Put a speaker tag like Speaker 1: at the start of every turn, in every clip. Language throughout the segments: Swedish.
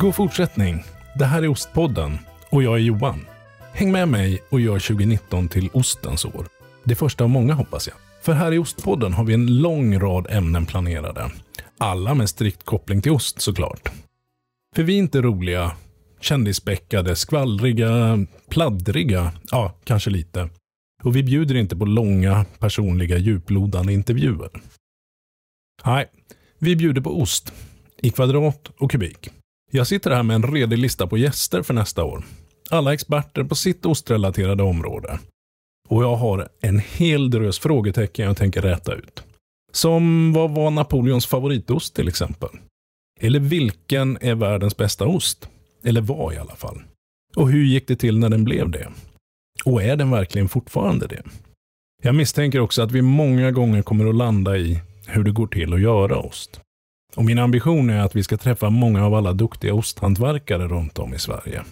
Speaker 1: God fortsättning. Det här är Ostpodden och jag är Johan. Häng med mig och gör 2019 till ostens år. Det första av många hoppas jag. För här i Ostpodden har vi en lång rad ämnen planerade. Alla med strikt koppling till ost såklart. För vi är inte roliga, kändisbäckade, skvallriga, pladdriga, ja, kanske lite, och vi bjuder inte på långa, personliga, djuplodande intervjuer. Nej, vi bjuder på ost. I kvadrat och kubik. Jag sitter här med en redig lista på gäster för nästa år. Alla experter på sitt ostrelaterade område. Och jag har en hel drös frågetecken jag tänker räta ut. Som vad var Napoleons favoritost till exempel? Eller vilken är världens bästa ost? Eller var i alla fall. Och hur gick det till när den blev det? Och är den verkligen fortfarande det? Jag misstänker också att vi många gånger kommer att landa i hur det går till att göra ost. Och min ambition är att vi ska träffa många av alla duktiga osthantverkare runt om i Sverige.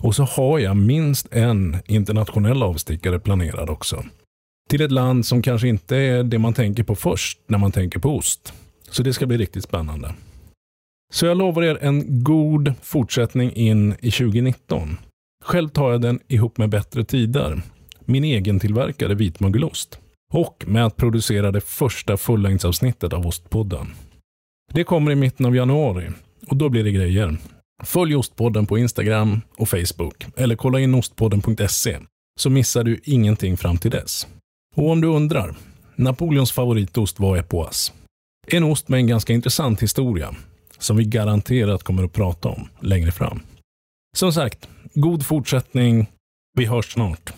Speaker 1: Och så har jag minst en internationell avstickare planerad också. Till ett land som kanske inte är det man tänker på först när man tänker på ost. Så det ska bli riktigt spännande. Så jag lovar er en god fortsättning in i 2019. Själv tar jag den ihop med Bättre Tider, min egen tillverkade vitmögelost. Och med att producera det första fullängdsavsnittet av Ostpodden. Det kommer i mitten av januari och då blir det grejer. Följ Ostpodden på Instagram och Facebook eller kolla in ostpodden.se så missar du ingenting fram till dess. Och om du undrar, Napoleons favoritost var Epoas. En ost med en ganska intressant historia som vi garanterat kommer att prata om längre fram. Som sagt, god fortsättning. Vi hörs snart.